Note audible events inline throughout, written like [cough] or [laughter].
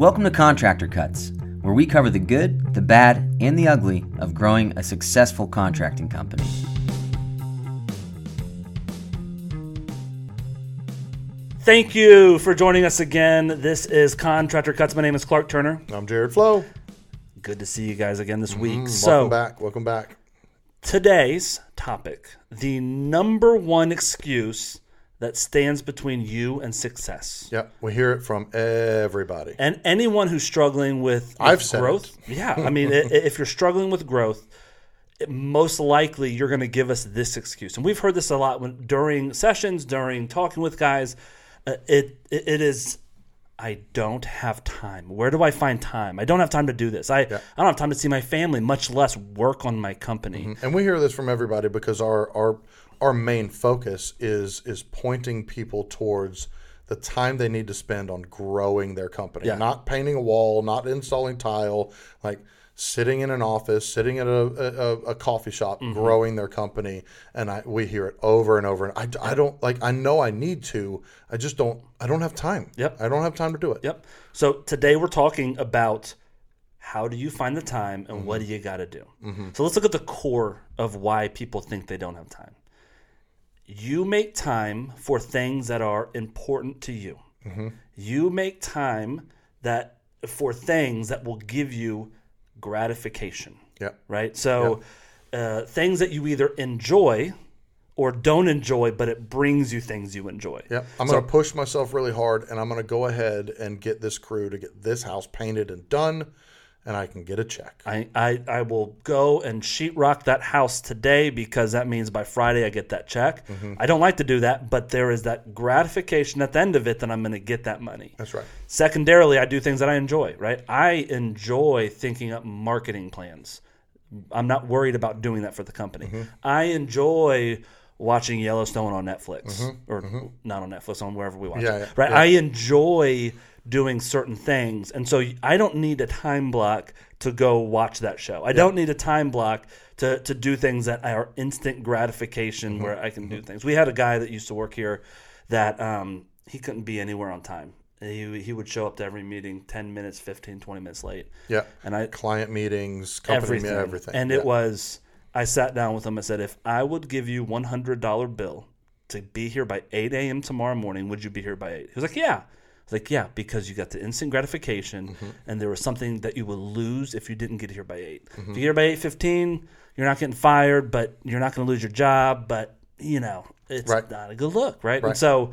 Welcome to Contractor Cuts, where we cover the good, the bad, and the ugly of growing a successful contracting company. Thank you for joining us again. This is Contractor Cuts. My name is Clark Turner. I'm Jared Flo. Good to see you guys again this week. Mm, so, welcome back. Welcome back. today's topic the number one excuse that stands between you and success. Yeah, we hear it from everybody. And anyone who's struggling with, with I've said growth, yeah, I mean, if you're struggling with growth, it- most likely you're going to give us this excuse. And we've heard this a lot when, during sessions, during talking with guys. Uh, it, it it is. I don't have time. Where do I find time? I don't have time to do this. I, I don't have time to see my family, much less work on my company. And we hear this from everybody because our our our main focus is is pointing people towards the time they need to spend on growing their company. Yeah. Not painting a wall, not installing tile, like sitting in an office, sitting at a, a, a coffee shop, Mm-hmm. growing their company. And I we hear it over and over. And I, I don't like I know I need to. I just don't I don't have time. Yep. I don't have time to do it. Yep. So today we're talking about how do you find the time and what do you got to do. So let's look at the core of why people think they don't have time. You make time for things that are important to you. You make time that for things that will give you gratification Yeah. right? So uh, things that you either enjoy or don't enjoy, but it brings you things you enjoy. Yep. I'm going to push myself really hard and I'm going to go ahead and get this crew to get this house painted and done and I can get a check. I, I, I will go and sheetrock that house today because that means by Friday I get that check. I don't like to do that, but there is that gratification at the end of it that I'm going to get that money. That's right. Secondarily, I do things that I enjoy, right? I enjoy thinking up marketing plans. I'm not worried about doing that for the company. Mm-hmm. I enjoy watching Yellowstone on Netflix or not on Netflix, on wherever we watch Mm-hmm. Yeah, it. yeah, right? yeah. I enjoy doing certain things. And so I don't need a time block to go watch that show. I don't need a time block to, to do things that are instant gratification Mm-hmm. where I can do things. We had a guy that used to work here that um, he couldn't be anywhere on time. He, he would show up to every meeting 10 minutes, 15, 20 minutes late. Yeah. And I, Client meetings, company everything. everything. And Yeah. it was, I sat down with him. I said, if I would give you $100 bill to be here by 8 a.m. tomorrow morning, would you be here by 8? He was like, yeah. Like, yeah, because you got the instant gratification Mm-hmm. and there was something that you would lose if you didn't get here by 8. Mm-hmm. If you get here by 8.15, you're not getting fired, but you're not going to lose your job. But, you know, it's Right. not a good look, right? And so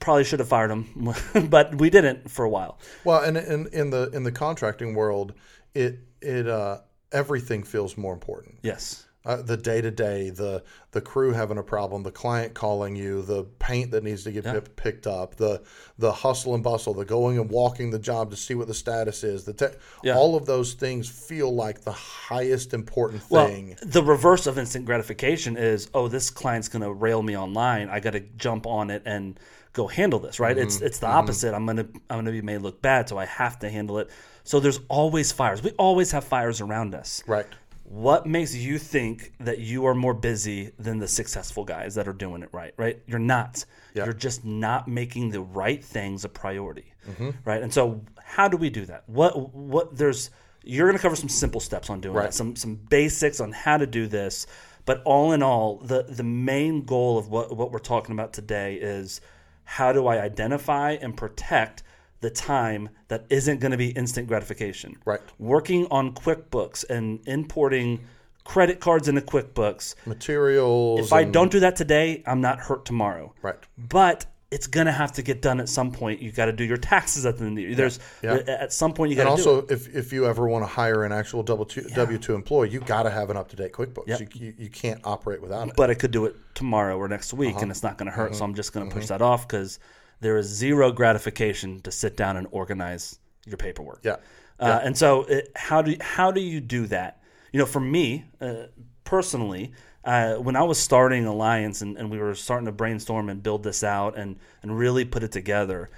probably should have fired him, [laughs] but we didn't for a while. Well, and in, in the in the contracting world, it it uh, everything feels more important. Yes. Uh, the day to day, the the crew having a problem, the client calling you, the paint that needs to get pi- picked up, the the hustle and bustle, the going and walking the job to see what the status is, the te- Yeah. all of those things feel like the highest important thing. Well, the reverse of instant gratification is, oh, this client's going to rail me online. I got to jump on it and go handle this, right? It's Mm-hmm. it's the opposite. I'm gonna I'm gonna be made look bad, so I have to handle it. So there's always fires. We always have fires around us. right. What makes you think that you are more busy than the successful guys that are doing it right? Right? You're not. You're just not making the right things a priority, Mm-hmm. right? And so, how do we do that? What what there's you're going to cover some simple steps on doing Right. that, some some basics on how to do this. But all in all, the the main goal of what what we're talking about today is how do I identify and protect the time that isn't going to be instant gratification Right. working on QuickBooks and importing credit cards into QuickBooks. Materials. If I and- don't do that today, I'm not hurt tomorrow. Right. But it's gonna have to get done at some point. You got to do your taxes at the end of the year. There's Yeah. at some point you And got to do also, if, if you ever want to hire an actual W two W two employee, you got to have an up to date QuickBooks. Yep. You, you, you can't operate without it. But I could do it tomorrow or next week, Uh-huh. and it's not going to hurt. So I'm just going to Mm-hmm. push that off because there is zero gratification to sit down and organize your paperwork. yeah, Uh, and so, it, how do how do you do that? You know, for me uh, personally, uh, when I was starting Alliance and, and we were starting to brainstorm and build this out and and really put it together,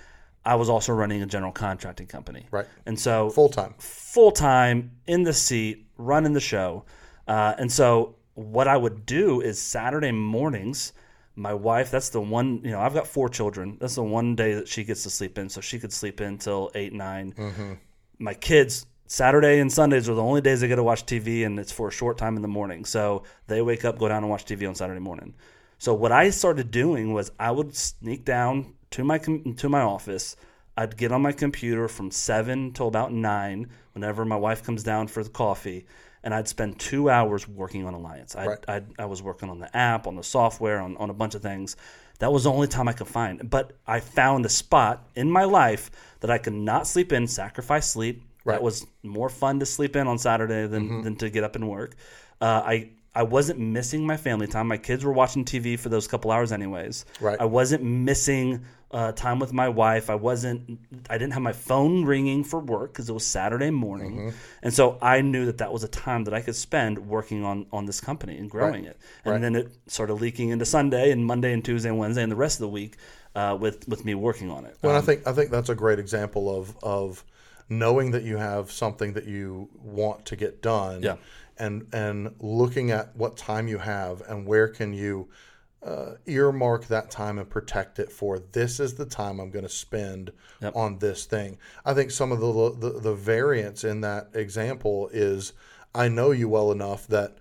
I was also running a general contracting company. Right. And so, full time. full time in the seat, running the show. Uh, and so, what I would do is Saturday mornings, my wife, that's the one, you know, I've got four children. That's the one day that she gets to sleep in. So she could sleep in till eight, 9 Mm-hmm. My kids, Saturday and Sundays are the only days they get to watch TV, and it's for a short time in the morning. So they wake up, go down and watch TV on Saturday morning. So what I started doing was I would sneak down to my com- to my office. I'd get on my computer from seven till about nine, whenever my wife comes down for the coffee, and I'd spend two hours working on Alliance. I Right. I I was working on the app, on the software, on, on a bunch of things. That was the only time I could find. But I found a spot in my life that I could not sleep in, sacrifice sleep. Right. That was more fun to sleep in on Saturday than, than to get up and work. Uh, I I wasn't missing my family time. My kids were watching TV for those couple hours, anyways. Right. I wasn't missing uh, time with my wife. I wasn't. I didn't have my phone ringing for work because it was Saturday morning, and so I knew that that was a time that I could spend working on on this company and growing it. And Right. then it started leaking into Sunday and Monday and Tuesday and Wednesday and the rest of the week uh, with with me working on it. Well, I think I think that's a great example of of knowing that you have something that you want to get done, Yeah. And and looking at what time you have and where can you uh, earmark that time and protect it for. This is the time I'm going to spend Yep. on this thing. I think some of the, the the variance in that example is I know you well enough that.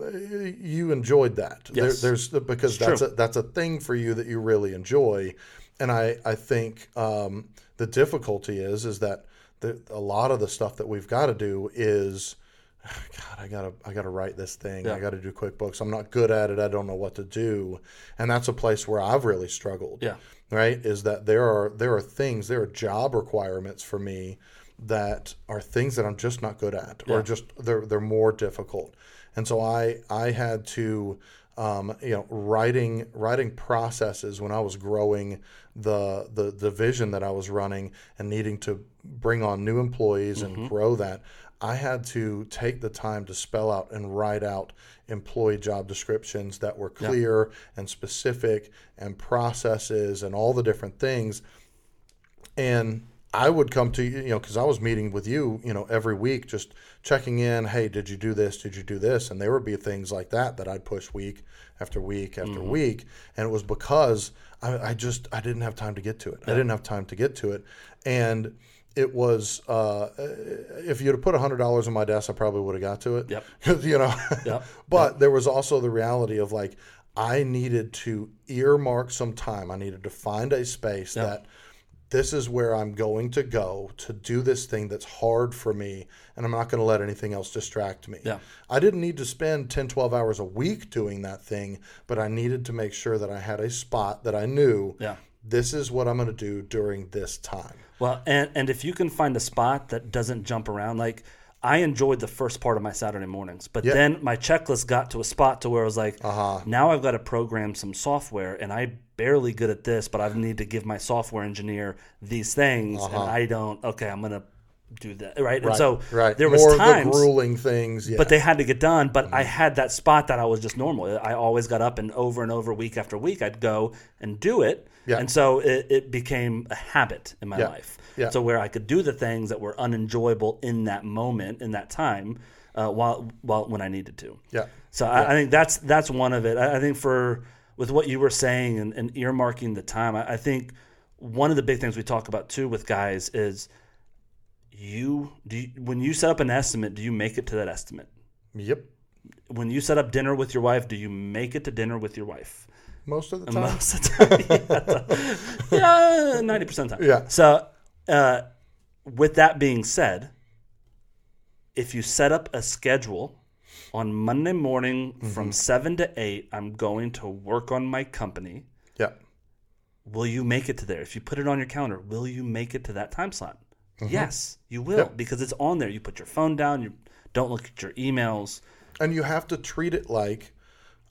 uh, You enjoyed that. There, Yes. there's because It's that's true. a, that's a thing for you that you really enjoy, and I I think um, the difficulty is is that the, a lot of the stuff that we've got to do is, [sighs] God, I gotta I gotta write this thing. I got to do QuickBooks. I'm not good at it. I don't know what to do, and that's a place where I've really struggled. Yeah. Right. Is that there are there are things there are job requirements for me that are things that I'm just not good at, or just they're they're more difficult, and so I I had to um, you know writing writing processes when I was growing the the division that I was running and needing to bring on new employees and grow that. I had to take the time to spell out and write out employee job descriptions that were clear and specific and processes and all the different things and I would come to you, you know, because I was meeting with you, you know, every week, just checking in. Hey, did you do this? Did you do this? And there would be things like that that I'd push week after week after mm-hmm. week, and it was because I, I just I didn't have time to get to it. I didn't have time to get to it, and it was uh, if you'd have put hundred dollars on my desk, I probably would have got to it. Yep. [laughs] you know, [laughs] Yep. [laughs] but there was also the reality of like I needed to earmark some time. I needed to find a space that this is where I'm going to go to do this thing that's hard for me, and I'm not going to let anything else distract me. Yeah. I didn't need to spend 10, 12 hours a week doing that thing, but I needed to make sure that I had a spot that I knew Yeah. This is what I'm going to do during this time. Well, and and if you can find a spot that doesn't jump around, like I enjoyed the first part of my Saturday mornings, but Yeah. then my checklist got to a spot to where I was like, Uh-huh. now I've got to program some software, and I barely good at this, but I need to give my software engineer these things, and I don't. Okay, I'm gonna do that, right? And so right. there was More times, grueling things. Yeah. but they had to get done. But Mm-hmm. I had that spot that I was just normal. I always got up and over and over, week after week, I'd go and do it. Yeah. And so it, it became a habit in my Yeah. life. Yeah. So where I could do the things that were unenjoyable in that moment, in that time, uh, while while when I needed to. yeah. So I, I think that's that's one of it. I, I think for with what you were saying and, and earmarking the time, I, I think one of the big things we talk about too with guys is you do you, when you set up an estimate, do you make it to that estimate? Yep. When you set up dinner with your wife, do you make it to dinner with your wife? Most of the time. Most of the time, [laughs] yeah, ninety percent of the time. Yeah. So, uh, with that being said, if you set up a schedule on Monday morning Mm-hmm. from seven to eight, I'm going to work on my company. Yeah. Will you make it to there? If you put it on your calendar, will you make it to that time slot? Mm-hmm. Yes, you will because it's on there. You put your phone down. You don't look at your emails. and you have to treat it like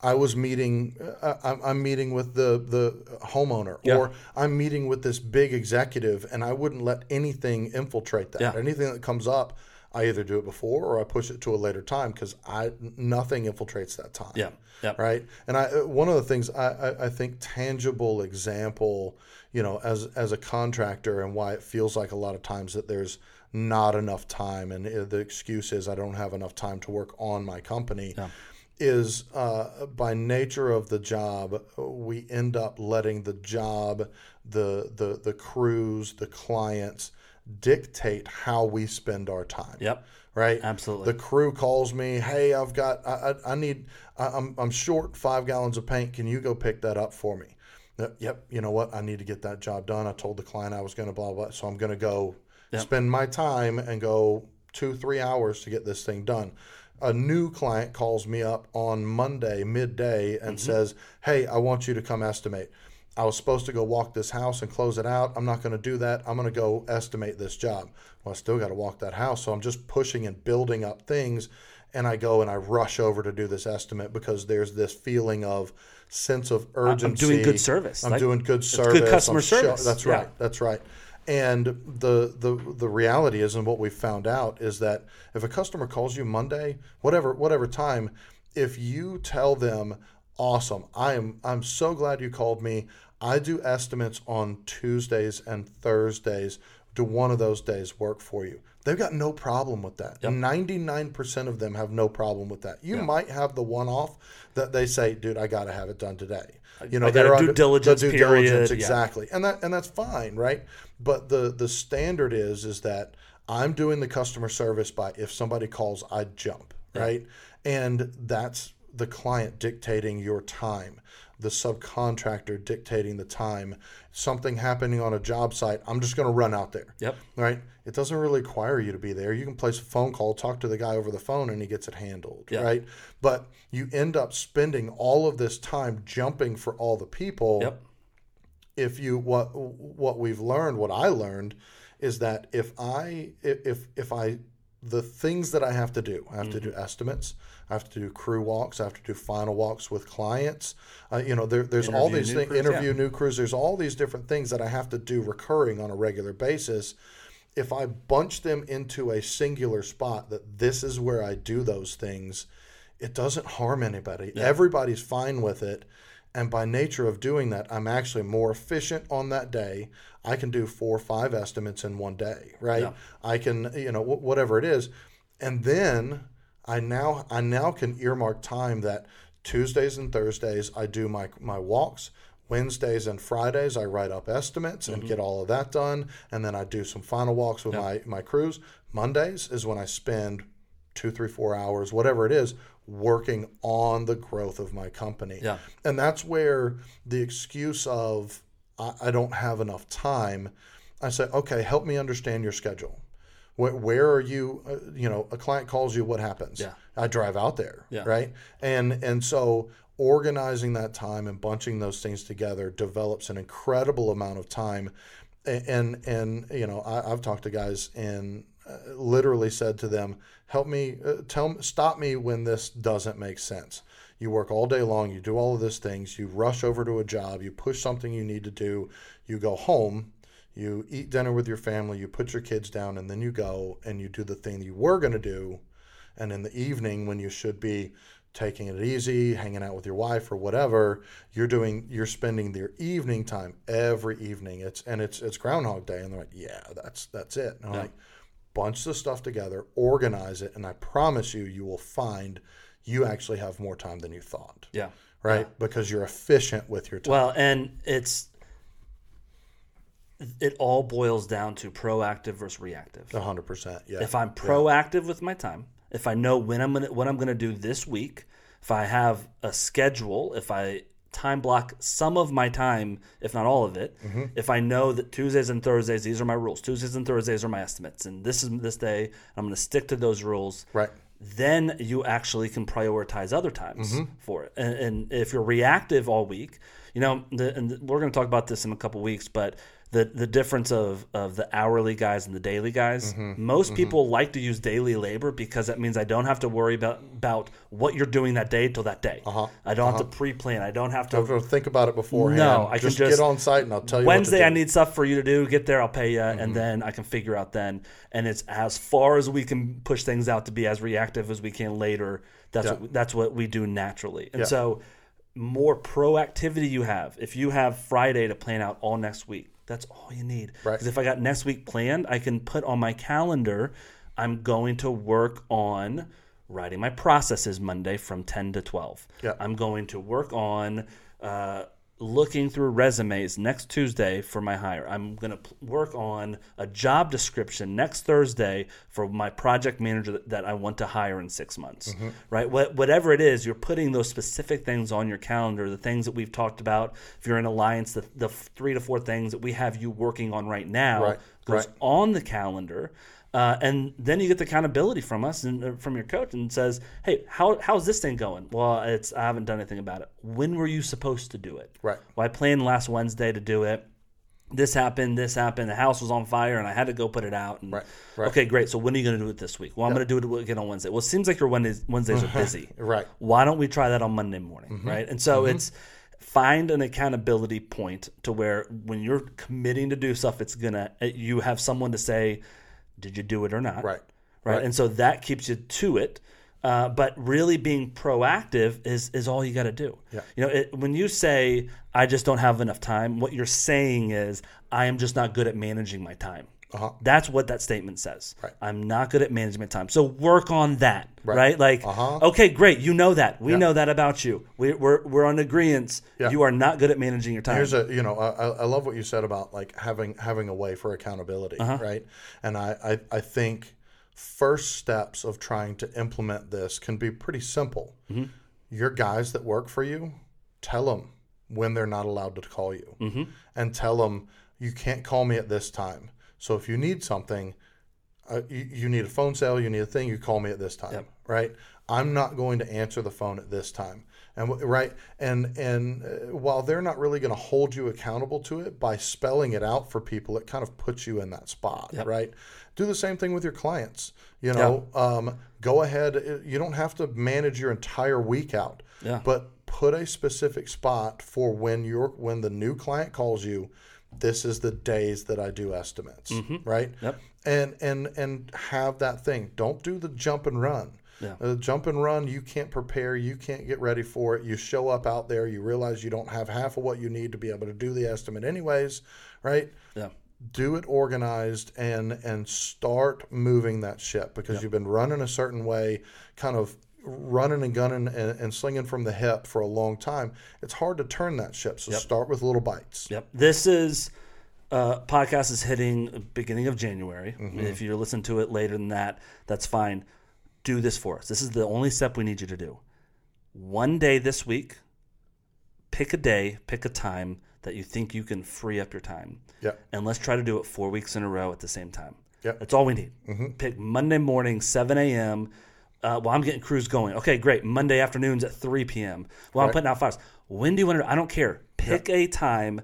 I was meeting. Uh, I'm, I'm meeting with the the homeowner, Yeah. or I'm meeting with this big executive, and I wouldn't let anything infiltrate that. Yeah. Anything that comes up, I either do it before or I push it to a later time because I nothing infiltrates that time. Yeah, yeah. Right. And I uh, one of the things I, I, I think tangible example, you know, as as a contractor and why it feels like a lot of times that there's not enough time and uh, the excuse is I don't have enough time to work on my company is uh, by nature of the job, we end up letting the job, the the the crews, the clients dictate how we spend our time. Yep. Right. Absolutely. The crew calls me, "Hey, I've got, I, I, I need, I, I'm, I'm short five gallons of paint. Can you go pick that up for me?" Uh, Yep. You know what? I need to get that job done. I told the client I was going to blah blah. So I'm going to go spend my time and go two three hours to get this thing done. A new client calls me up on Monday midday and says, "Hey, I want you to come estimate." I was supposed to go walk this house and close it out. I'm not going to do that. I'm going to go estimate this job. Well, I still got to walk that house. So I'm just pushing and building up things. And I go and I rush over to do this estimate because there's this feeling of sense of urgency. I'm doing good service. I'm Like, doing good service. good customer I'm service. that's Yeah. right. That's right. And the the the reality is, and what we found out is that if a customer calls you Monday, whatever whatever time, if you tell them, "Awesome, I am I'm so glad you called me. I do estimates on Tuesdays and Thursdays. Do one of those days work for you?" They've got no problem with that. Nine percent of them have no problem with that. You might have the one off that they say, "Dude, I got to have it done today." You know, they're due diligence the due period, diligence, yeah. exactly, and that and that's fine, right? But the the standard is is that I'm doing the customer service by if somebody calls, I jump, right? And that's the client dictating your time, the subcontractor dictating the time. Something happening on a job site, I'm just going to run out there. Yep. Right? It doesn't really require you to be there. You can place a phone call, talk to the guy over the phone, and he gets it handled. Yeah. Right? But you end up spending all of this time jumping for all the people Yep. if you what what we've learned what i learned is that if i if if i the things that i have to do. I have to do estimates. I have to do crew walks. I have to do final walks with clients. Uh, you know there, there's all these things interview new crews. There's all these different things that i have to do recurring on a regular basis. If i bunch them into a singular spot that this is where i do those things it doesn't harm anybody. Everybody's fine with it and by nature of doing that, I'm actually more efficient on that day. I can do four or five estimates in one day, right? Yeah. I can, you know, wh- whatever it is. And then I now I now can earmark time that Tuesdays and Thursdays I do my my walks. Wednesdays and Fridays I write up estimates and mm-hmm. get all of that done, and then I do some final walks with my my crews. Mondays is when I spend two, three, four hours, whatever it is, working on the growth of my company. Yeah. And that's where the excuse of I, I don't have enough time, I say, okay, help me understand your schedule. Where, where are you? Uh, you know, a client calls you, what happens? Yeah. I drive out there, Yeah. right? And and so organizing that time and bunching those things together develops an incredible amount of time. A- And and you know, I, I've talked to guys and uh, literally said to them, "Help me, uh, tell stop me when this doesn't make sense." You work all day long, you do all of these things, you rush over to a job, you push something you need to do, you go home, you eat dinner with your family, you put your kids down, and then you go and you do the thing you were going to do. And in the evening, when you should be taking it easy, hanging out with your wife or whatever, you're doing, you're spending your evening time every evening. It's and it's it's Groundhog Day, and they're like, yeah, that's that's it. And I'm like, bunch the stuff together, organize it, and I promise you, you will find you actually have more time than you thought. Yeah. Right, because you're efficient with your time. Well, and it's it all boils down to proactive versus reactive. hundred percent. Yeah. If I'm proactive with my time, if I know when I'm gonna what I'm gonna do this week, if I have a schedule, if I time block some of my time, if not all of it, Mm-hmm. if I know that Tuesdays and Thursdays, these are my rules. Tuesdays and Thursdays are my estimates, and this is this day, I'm gonna stick to those rules. Right. Then you actually can prioritize other times Mm-hmm. for it. And, and if you're reactive all week, you know, the, and we're going to talk about this in a couple weeks, but the the difference of of the hourly guys and the daily guys. Mm-hmm. Most people like to use daily labor because that means I don't have to worry about about what you're doing that day till that day. Uh-huh. I don't have to pre-plan. I don't have to. Don't think about it beforehand. No, I can just, just- get on site and I'll tell you. Wednesday, what I need stuff for you to do. Get there, I'll pay you, Mm-hmm. and then I can figure out then. And it's as far as we can push things out to be as reactive as we can later. That's Yeah. what that's what we do naturally. And Yeah. so, more proactivity you have. If you have Friday to plan out all next week, that's all you need. Right. Because if I got next week planned, I can put on my calendar. I'm going to work on writing my processes Monday from 10 to 12. Yeah. I'm going to work on uh, looking through resumes next Tuesday for my hire. I'm going to p- work on a job description next Thursday for my project manager that, that I want to hire in six months. Mm-hmm. Right? What, whatever it is, you're putting those specific things on your calendar, the things that we've talked about. If you're in Alliance, the, the three to four things that we have you working on right now Right, goes right. on the calendar. Uh, and then you get the accountability from us and uh, from your coach and says, "Hey, how, how's this thing going?" Well, it's I haven't done anything about it. When were you supposed to do it? Right. Well, I planned last Wednesday to do it. This happened. This happened. The house was on fire, and I had to go put it out. And, Right, right. Okay, great. So when are you going to do it this week? Well, I'm going to do it again on Wednesday. Well, it seems like your Wednesdays, Wednesdays are busy. [laughs] Right. Why don't we try that on Monday morning? Right. And so it's find an accountability point to where when you're committing to do stuff, it's gonna you have someone to say, did you do it or not? Right. Right. Right. And so that keeps you to it. Uh, but really being proactive is is all you got to do. Yeah. You know, it, when you say I just don't have enough time, what you're saying is I am just not good at managing my time. Uh-huh. That's what that statement says. Right. I'm not good at management time. So work on that. Right. Right. Like, Uh-huh. okay, great. You know that. We know that about you. We, we're we're on agreement. Yeah. You are not good at managing your time. Here's a you know I, I love what you said about like having having a way for accountability, Uh-huh. right? And I, I I think first steps of trying to implement this can be pretty simple. Mm-hmm. Your guys that work for you, tell them when they're not allowed to call you, Mm-hmm. and tell them you can't call me at this time. So if you need something, uh, you, you need a phone sale, you need a thing, you call me at this time, right? I'm not going to answer the phone at this time, and right, and and uh, while they're not really going to hold you accountable to it by spelling it out for people, it kind of puts you in that spot, right? Do the same thing with your clients. You know, um, go ahead. uh, You don't have to manage your entire week out, Yeah. but put a specific spot for when your when the new client calls you. This is the days that I do estimates, right? Yep. and and and have that thing. Don't do the jump and run. Yeah. Uh, jump and run, you can't prepare, you can't get ready for it. You show up out there, you realize you don't have half of what you need to be able to do the estimate anyways, right? yeah. Do it organized and and start moving that ship because you've been running a certain way, kind of running and gunning and, and slinging from the hip for a long time. It's hard to turn that ship. So start with little bites. Yep. This is uh, podcast is hitting beginning of January. Mm-hmm. If you listen to it later than that, that's fine. Do this for us. This is the only step we need you to do. One day this week, pick a day, pick a time that you think you can free up your time. Yep. And let's try to do it four weeks in a row at the same time. Yep. That's all we need. Pick Monday morning, 7 a.m. Uh, well, I'm getting crews going. Okay, great. Monday afternoons at 3 p.m. Well, I'm putting out fires. When do you want to? I don't care. Pick a time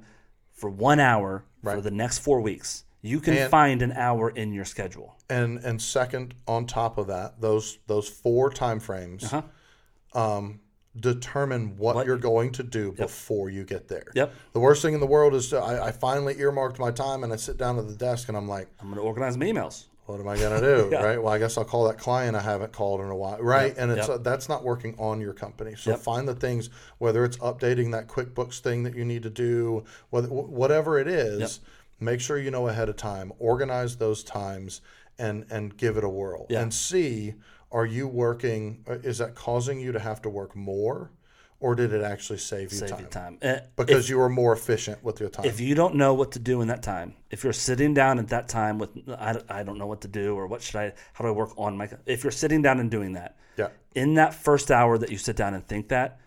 for one hour for the next four weeks. You can And- find an hour in your schedule. and and second on top of that those those four time frames Uh-huh. um, determine what, you're going to do before you get there Yep. the worst thing in the world is to, I, I finally earmarked my time and i sit down at the desk and i'm like I'm going to organize my emails. What am i going to do [laughs] right? Well i guess i'll call that client i haven't called in a while right? And it's Yep. uh, that's not working on your company. So Yep. find the things whether it's updating that quickbooks thing that you need to do whether, whatever it is make sure you know ahead of time organize those times and and give it a whirl. Yeah. and see are you working uh, is that causing you to have to work more or did it actually save you Save time you time. Uh, because you were more efficient with your time. If you don't know what to do in that time, if you're sitting down at that time with I, don't- I don't know what to do or what should I how do I work on my if you're sitting down and doing that yeah. in that first hour that you sit down and think that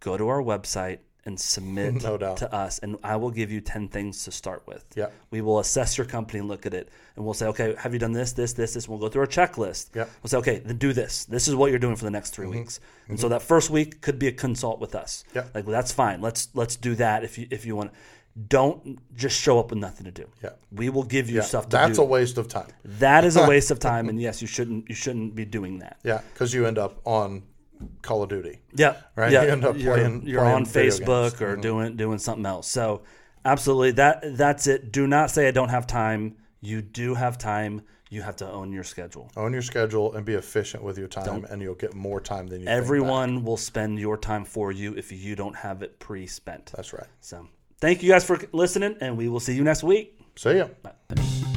go to our website and submit [laughs] No to us and I will give you 10 things to start with. Yeah. We will assess your company and look at it and we'll say okay, have you done this this this this we'll go through our checklist. Yeah. We'll say okay, then do this. This is what you're doing for the next 3 weeks. And so that first week could be a consult with us. Mm-hmm. Yeah. Like well, that's fine. Let's let's do that if you if you want don't just show up with nothing to do. Yeah. We will give you yeah stuff to that's do. a waste of time that is a [laughs] waste of time and yes, you shouldn't you shouldn't be doing that. yeah because you end up on call of duty Yeah, Right? Yeah, You end up you're, playing- you're playing on Facebook games. or mm-hmm. doing doing something else. So, absolutely, that that's it. Do not say I don't have time. You do have time. You have to own your schedule. own your schedule and be efficient with your time and you'll get more time than you. Everyone will spend your time for you if you don't have it pre-spent. that's right So, thank you guys for listening, and we will see you next week. see ya Bye.